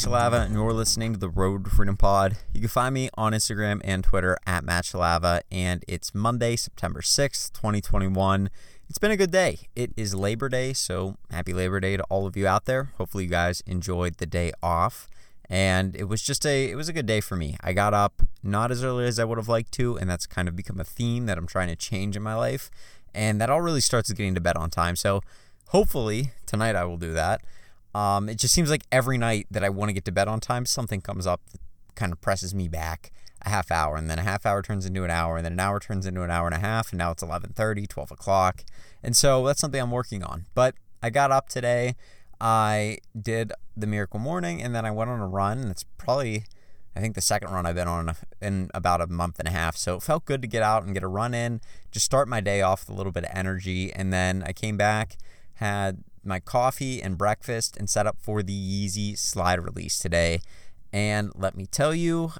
Shalava, and you're listening to the Road to Freedom Pod. You can find me on Instagram and Twitter at Matt Shalava, and it's Monday, September 6th, 2021. It's been a good day. It is Labor Day, so happy Labor Day to all of you out there. Hopefully, you guys enjoyed the day off. And it was just a it was a good day for me. I got up not as early as I would have liked to, and that's kind of become a theme that I'm trying to change in my life. And that all really starts with getting to bed on time. So hopefully tonight I will do that. Um, it just seems like every night that I want to get to bed on time, something comes up that kind of presses me back a half hour, and then a half hour turns into an hour, and then an hour turns into an hour and a half, and now it's 11:30, 12 o'clock, and so that's something I'm working on. But I got up today, I did the Miracle Morning, and then I went on a run, and it's probably I think the second run I've been on in about a month and a half. So it felt good to get out and get a run in, just start my day off with a little bit of energy. And then I came back, had my coffee and breakfast, and set up for the Yeezy slide release today. And let me tell you,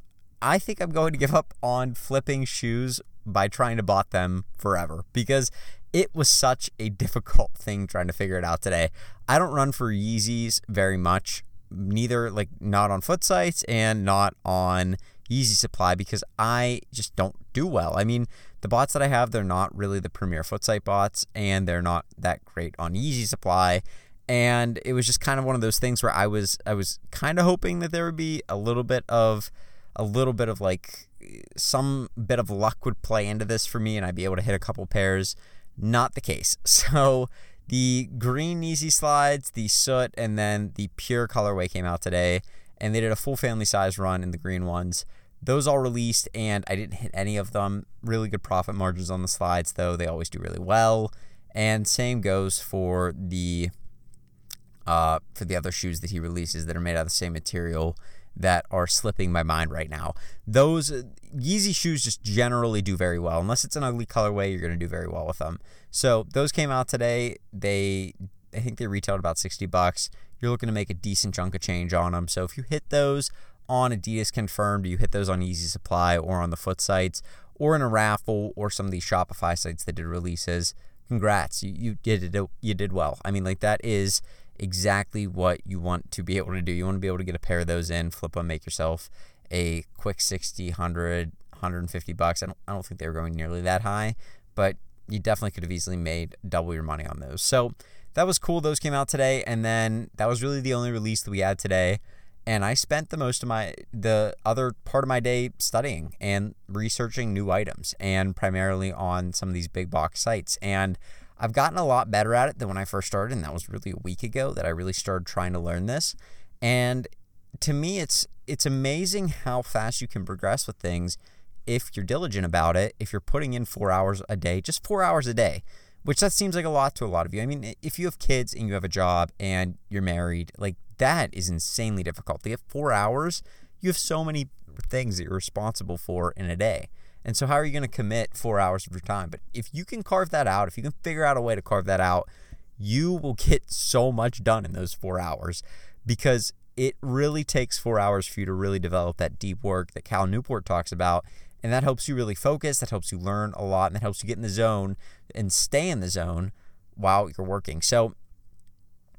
I think I'm going to give up on flipping shoes by trying to bot them forever because it was such a difficult thing trying to figure it out today. I don't run for Yeezys very much neither like not on foot sites and not on Yeezy Supply because I just don't do well. I mean, the bots that I have, they're not really the premier foot site bots and they're not that great on Yeezy Supply. And it was just kind of one of those things where I was I was kind of hoping that there would be a little bit of a little bit of like some bit of luck would play into this for me and I'd be able to hit a couple pairs. Not the case. So the green Yeezy slides, the soot, and then the pure colorway came out today, and they did a full family size run in the green ones. Those all released, and I didn't hit any of them. Really good profit margins on the slides, though. They always do really well. And same goes for the uh, for the other shoes that he releases that are made out of the same material that are slipping my mind right now. Those uh, Yeezy shoes just generally do very well. Unless it's an ugly colorway, you're going to do very well with them. So those came out today. They, I think they retailed about 60 bucks. You're looking to make a decent chunk of change on them. So if you hit those on Adidas Confirmed, you hit those on Yeezy Supply or on the foot sites or in a raffle or some of these Shopify sites that did releases, congrats. You, you did it. You did well. I mean, like that is exactly what you want to be able to do. You want to be able to get a pair of those in, flip them, make yourself a quick 60, 100, 150 bucks. I don't, I don't think they were going nearly that high, but you definitely could have easily made double your money on those. So that was cool. Those came out today, and then that was really the only release that we had today. And I spent the most of my the other part of my day studying and researching new items, and primarily on some of these big box sites. And I've gotten a lot better at it than when I first started, and that was really a week ago that I really started trying to learn this. And to me, it's it's amazing how fast you can progress with things if you're diligent about it. If you're putting in four hours a day, just four hours a day, which that seems like a lot to a lot of you. I mean, if you have kids and you have a job and you're married, like that is insanely difficult. To have four hours, you have so many things that you're responsible for in a day. And so, how are you going to commit four hours of your time? But if you can carve that out, if you can figure out a way to carve that out, you will get so much done in those four hours because it really takes four hours for you to really develop that deep work that Cal Newport talks about. And that helps you really focus, that helps you learn a lot, and that helps you get in the zone and stay in the zone while you're working. So,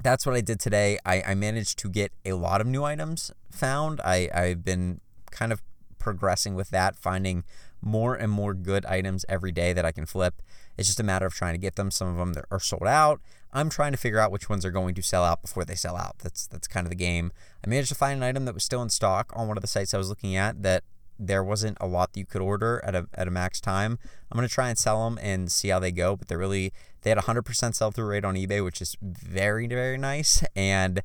that's what I did today. I, I managed to get a lot of new items found. I, I've been kind of progressing with that, finding more and more good items every day that I can flip. It's just a matter of trying to get them. Some of them are sold out. I'm trying to figure out which ones are going to sell out before they sell out. That's that's kind of the game. I managed to find an item that was still in stock on one of the sites I was looking at that there wasn't a lot that you could order at a, at a max time. I'm going to try and sell them and see how they go, but they're really they had a 100% sell-through rate on eBay, which is very very nice and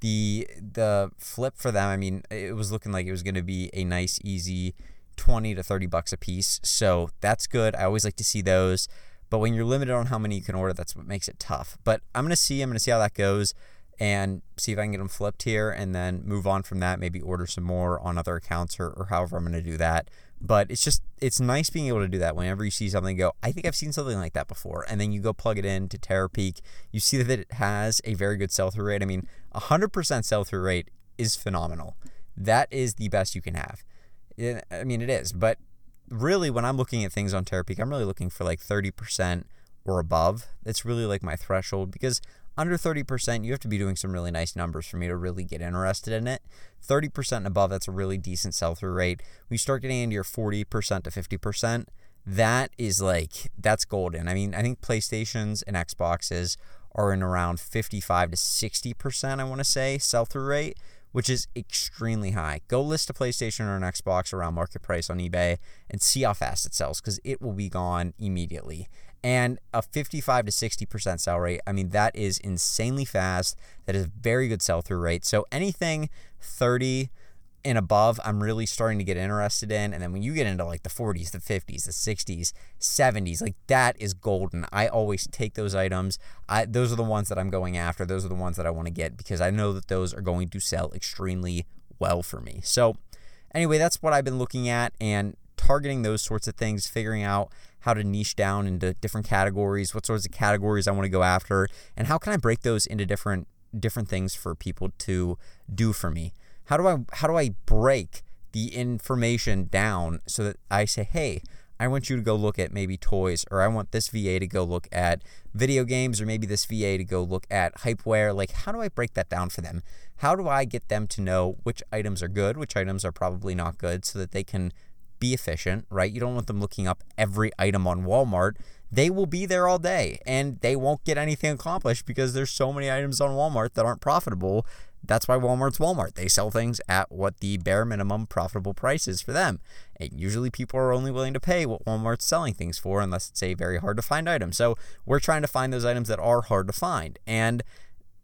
the the flip for them, I mean, it was looking like it was going to be a nice easy 20 to 30 bucks a piece. So that's good. I always like to see those. But when you're limited on how many you can order, that's what makes it tough. But I'm going to see. I'm going to see how that goes and see if I can get them flipped here and then move on from that. Maybe order some more on other accounts or, or however I'm going to do that. But it's just, it's nice being able to do that whenever you see something go, I think I've seen something like that before. And then you go plug it in to Terapeak. You see that it has a very good sell through rate. I mean, 100% sell through rate is phenomenal. That is the best you can have. I mean, it is. But really, when I'm looking at things on Terapeak, I'm really looking for like 30% or above. It's really like my threshold because Under 30%, you have to be doing some really nice numbers for me to really get interested in it. 30% and above, that's a really decent sell through rate. When you start getting into your 40% to 50%, that is like, that's golden. I mean, I think PlayStations and Xboxes are in around 55 to 60%, I want to say, sell through rate, which is extremely high. Go list a PlayStation or an Xbox around market price on eBay and see how fast it sells because it will be gone immediately and a 55 to 60% sell rate. I mean, that is insanely fast. That is a very good sell through rate. So anything 30 and above, I'm really starting to get interested in. And then when you get into like the 40s, the 50s, the 60s, 70s, like that is golden. I always take those items. I those are the ones that I'm going after. Those are the ones that I want to get because I know that those are going to sell extremely well for me. So anyway, that's what I've been looking at and targeting those sorts of things, figuring out how to niche down into different categories, what sorts of categories I want to go after, and how can I break those into different different things for people to do for me. How do I how do I break the information down so that I say, "Hey, I want you to go look at maybe toys, or I want this VA to go look at video games, or maybe this VA to go look at hypeware. Like, how do I break that down for them? How do I get them to know which items are good, which items are probably not good, so that they can be efficient, right? You don't want them looking up every item on Walmart. They will be there all day and they won't get anything accomplished because there's so many items on Walmart that aren't profitable. That's why Walmart's Walmart. They sell things at what the bare minimum profitable price is for them. And usually people are only willing to pay what Walmart's selling things for unless it's a very hard to find item. So we're trying to find those items that are hard to find. And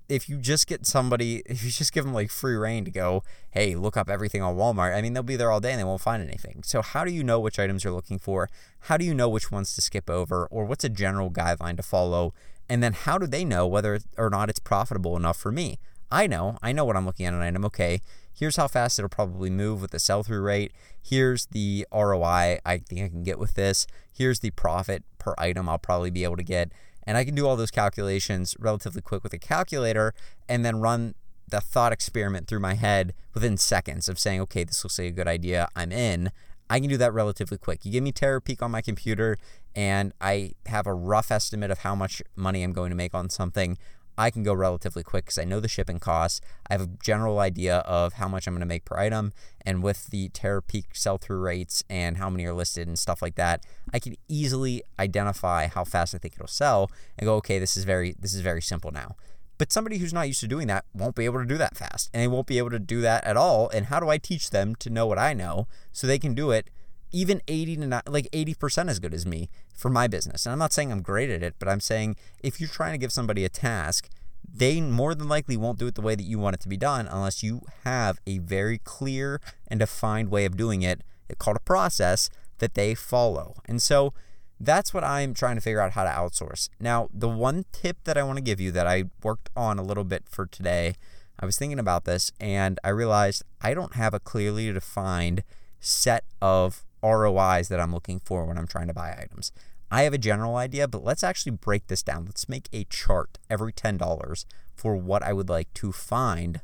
if you just get somebody, if you just give them like free reign to go, hey, look up everything on Walmart, I mean, they'll be there all day and they won't find anything. So, how do you know which items you're looking for? How do you know which ones to skip over? Or what's a general guideline to follow? And then, how do they know whether or not it's profitable enough for me? I know, I know what I'm looking at an item. Okay, here's how fast it'll probably move with the sell through rate. Here's the ROI I think I can get with this. Here's the profit per item I'll probably be able to get. And I can do all those calculations relatively quick with a calculator and then run the thought experiment through my head within seconds of saying, okay, this looks like a good idea. I'm in. I can do that relatively quick. You give me Terapeak on my computer, and I have a rough estimate of how much money I'm going to make on something. I can go relatively quick because I know the shipping costs. I have a general idea of how much I'm going to make per item. And with the Terapeak sell through rates and how many are listed and stuff like that, I can easily identify how fast I think it'll sell and go, okay, this is very this is very simple now. But somebody who's not used to doing that won't be able to do that fast. And they won't be able to do that at all. And how do I teach them to know what I know so they can do it even 80 to not, like 80% as good as me for my business. And I'm not saying I'm great at it, but I'm saying if you're trying to give somebody a task, they more than likely won't do it the way that you want it to be done unless you have a very clear and defined way of doing it called a process that they follow. And so that's what I'm trying to figure out how to outsource. Now, the one tip that I want to give you that I worked on a little bit for today, I was thinking about this and I realized I don't have a clearly defined set of ROIs that I'm looking for when I'm trying to buy items. I have a general idea, but let's actually break this down. Let's make a chart every $10 for what I would like to find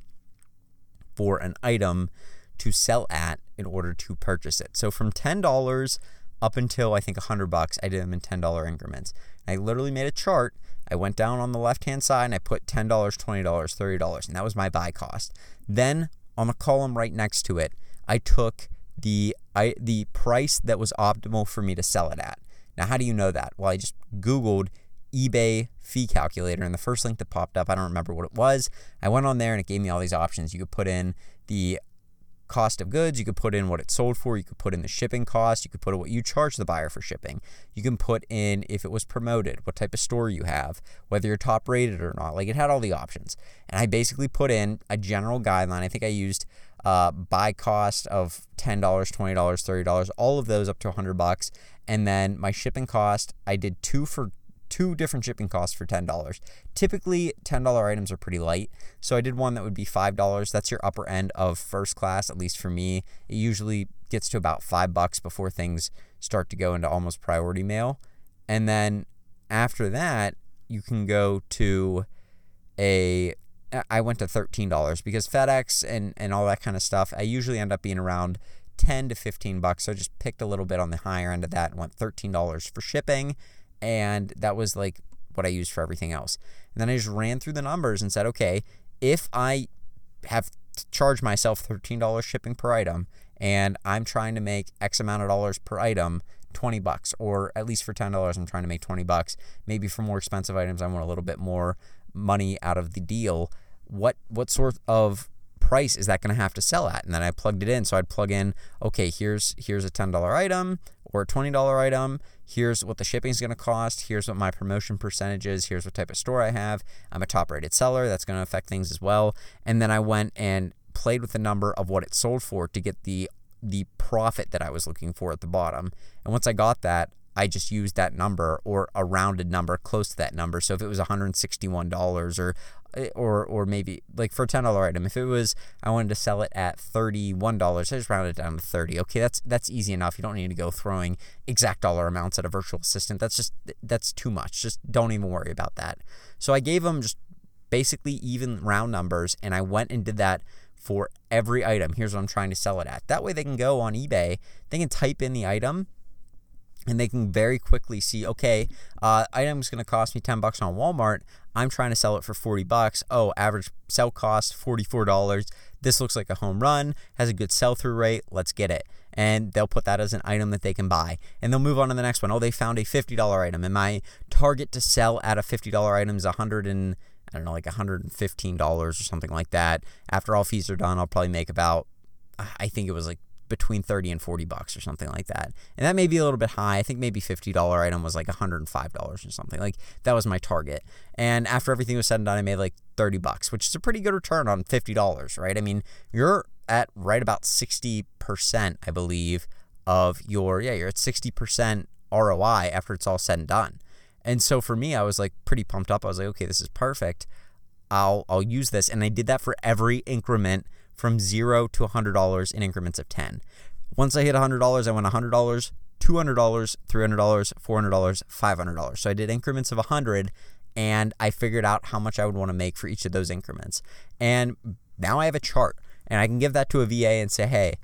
for an item to sell at in order to purchase it. So from $10 up until I think 100 bucks, I did them in $10 increments. I literally made a chart. I went down on the left-hand side and I put $10, $20, $30, and that was my buy cost. Then on the column right next to it, I took the I, the price that was optimal for me to sell it at. Now, how do you know that? Well, I just Googled eBay fee calculator, and the first link that popped up, I don't remember what it was. I went on there and it gave me all these options. You could put in the cost of goods, you could put in what it sold for, you could put in the shipping cost, you could put in what you charge the buyer for shipping. You can put in if it was promoted, what type of store you have, whether you're top rated or not. Like it had all the options. And I basically put in a general guideline. I think I used uh, buy cost of $10, $20, $30, all of those up to 100 bucks. And then my shipping cost, I did two for two different shipping costs for $10. Typically, $10 items are pretty light. So I did one that would be $5. That's your upper end of first class, at least for me. It usually gets to about 5 bucks before things start to go into almost priority mail. And then after that, you can go to a I went to $13 because FedEx and, and all that kind of stuff, I usually end up being around 10 to 15 bucks. So I just picked a little bit on the higher end of that and went $13 for shipping. And that was like what I used for everything else. And then I just ran through the numbers and said, okay, if I have charged myself $13 shipping per item and I'm trying to make X amount of dollars per item, 20 bucks, or at least for $10, I'm trying to make 20 bucks. Maybe for more expensive items, I want a little bit more money out of the deal. What what sort of price is that going to have to sell at? And then I plugged it in. So I'd plug in, okay, here's here's a $10 item or a $20 item. Here's what the shipping is going to cost. Here's what my promotion percentage is. Here's what type of store I have. I'm a top rated seller. That's going to affect things as well. And then I went and played with the number of what it sold for to get the the profit that I was looking for at the bottom. And once I got that, I just used that number or a rounded number close to that number. So if it was $161 or or or maybe like for a ten dollar item, if it was I wanted to sell it at thirty one dollars, I just rounded it down to thirty. Okay, that's that's easy enough. You don't need to go throwing exact dollar amounts at a virtual assistant. That's just that's too much. Just don't even worry about that. So I gave them just basically even round numbers, and I went and did that for every item. Here's what I'm trying to sell it at. That way they can go on eBay, they can type in the item and they can very quickly see okay uh, item's going to cost me 10 bucks on walmart. I'm trying to sell it for 40 bucks. Oh average sell cost $44 this looks like a home run has a good sell through rate. Let's get it. And they'll put that as an item that they can buy. And they'll move on to the next one. Oh they found a $50 item. And my target to sell at a $50 item is 100 and i don't know like $115 or something like that. After all fees are done i'll probably make about i think it was like between 30 and 40 bucks or something like that. And that may be a little bit high. I think maybe $50 item was like $105 or something. Like that was my target. And after everything was said and done, I made like 30 bucks, which is a pretty good return on $50, right? I mean, you're at right about 60%, I believe, of your, yeah, you're at 60% ROI after it's all said and done. And so for me, I was like pretty pumped up. I was like, okay, this is perfect. I'll I'll use this. And I did that for every increment from zero to $100 in increments of 10. Once I hit $100, I went $100, $200, $300, $400, $500. So I did increments of 100 and I figured out how much I would want to make for each of those increments. And now I have a chart and I can give that to a VA and say, hey,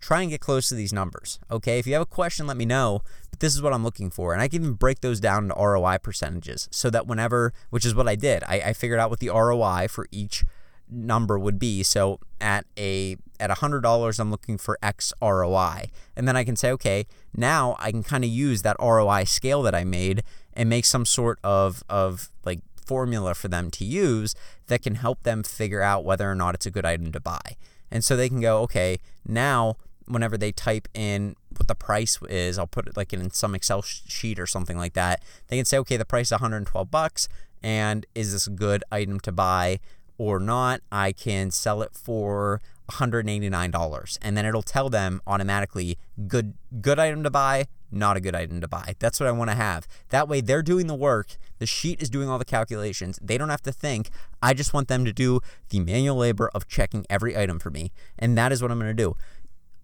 try and get close to these numbers. Okay, if you have a question, let me know. But this is what I'm looking for. And I can even break those down into ROI percentages so that whenever, which is what I did, I, I figured out what the ROI for each number would be. So at a at a hundred dollars, I'm looking for X ROI, and then I can say, okay, now I can kind of use that ROI scale that I made and make some sort of of like formula for them to use that can help them figure out whether or not it's a good item to buy. And so they can go, okay, now whenever they type in what the price is, I'll put it like in some Excel sheet or something like that. They can say, okay, the price is 112 bucks, and is this a good item to buy? Or not, I can sell it for $189 and then it'll tell them automatically good good item to buy, not a good item to buy. That's what I want to have. That way they're doing the work, the sheet is doing all the calculations. They don't have to think. I just want them to do the manual labor of checking every item for me, and that is what I'm going to do.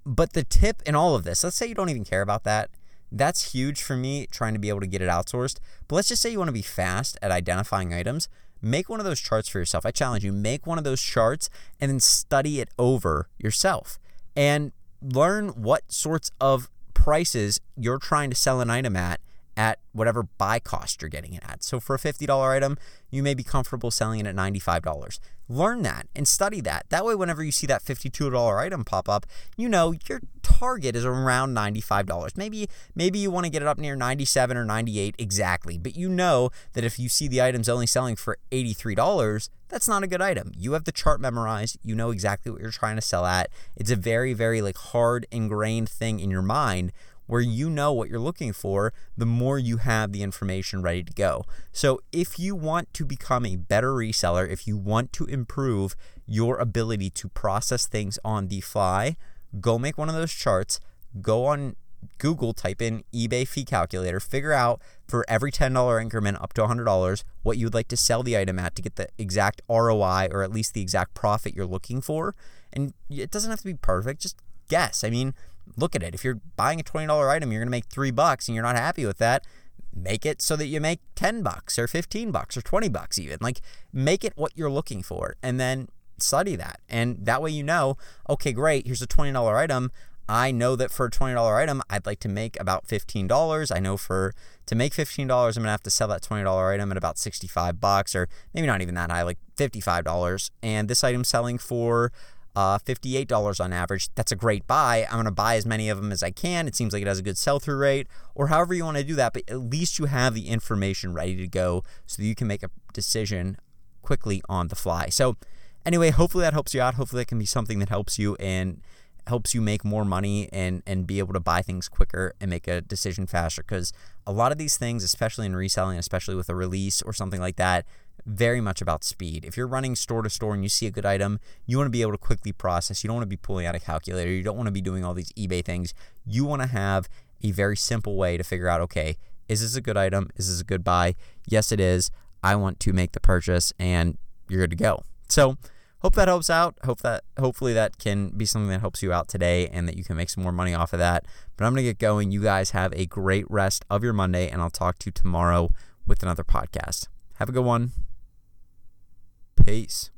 But the tip in all of this, let's say you don't even care about that. That's huge for me trying to be able to get it outsourced. But let's just say you want to be fast at identifying items make one of those charts for yourself. I challenge you, make one of those charts and then study it over yourself and learn what sorts of prices you're trying to sell an item at at whatever buy cost you're getting it at. So for a $50 item, you may be comfortable selling it at $95. Learn that and study that. That way, whenever you see that $52 item pop up, you know your target is around $95. Maybe maybe you want to get it up near 97 or 98 exactly, but you know that if you see the items only selling for $83, that's not a good item. You have the chart memorized, you know exactly what you're trying to sell at. It's a very very like hard ingrained thing in your mind where you know what you're looking for, the more you have the information ready to go. So, if you want to become a better reseller, if you want to improve your ability to process things on the fly, go make one of those charts, go on Google, type in eBay fee calculator, figure out for every $10 increment up to $100 what you'd like to sell the item at to get the exact ROI or at least the exact profit you're looking for. And it doesn't have to be perfect, just guess. I mean, look at it. If you're buying a $20 item, you're going to make 3 bucks and you're not happy with that, make it so that you make 10 bucks or 15 bucks or 20 bucks even. Like make it what you're looking for and then study that. And that way you know, okay, great, here's a $20 item. I know that for a $20 item, I'd like to make about $15. I know for to make $15, I'm going to have to sell that $20 item at about 65 bucks or maybe not even that high, like $55. And this item's selling for uh, $58 on average. That's a great buy. I'm going to buy as many of them as I can. It seems like it has a good sell through rate, or however you want to do that, but at least you have the information ready to go so that you can make a decision quickly on the fly. So, anyway, hopefully that helps you out. Hopefully that can be something that helps you and helps you make more money and and be able to buy things quicker and make a decision faster because a lot of these things especially in reselling especially with a release or something like that very much about speed if you're running store to store and you see a good item you want to be able to quickly process you don't want to be pulling out a calculator you don't want to be doing all these ebay things you want to have a very simple way to figure out okay is this a good item is this a good buy yes it is i want to make the purchase and you're good to go so hope that helps out. Hope that hopefully that can be something that helps you out today and that you can make some more money off of that. But I'm gonna get going. You guys have a great rest of your Monday, and I'll talk to you tomorrow with another podcast. Have a good one. Peace.